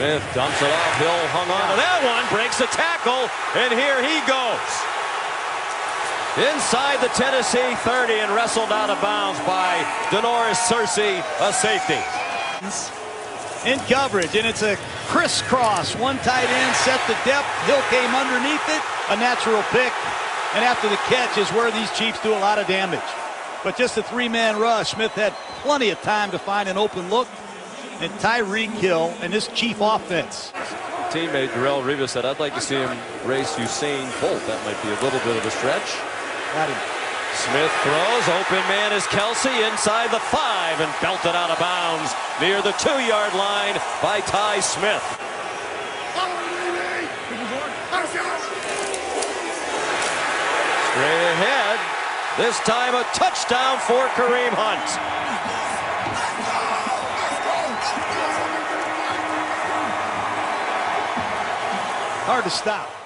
Smith dumps it off. Hill hung on to that one, breaks the tackle, and here he goes. Inside the Tennessee 30 and wrestled out of bounds by Da'Norris Searcy, a safety. In coverage, and it's a crisscross. One tight end set the depth. Hill came underneath it. A natural pick. And after the catch is where these Chiefs do a lot of damage. But just a three-man rush. Smith had plenty of time to find an open look. And Tyreek Hill and this Chief offense. Teammate Darrelle Revis said, I'd like to see him race Usain Bolt. That might be a little bit of a stretch. Got him. Smith throws. Open man is Kelce inside the five and belted out of bounds near the two-yard line by Ty Smith. This time a touchdown for Kareem Hunt. Hard to stop.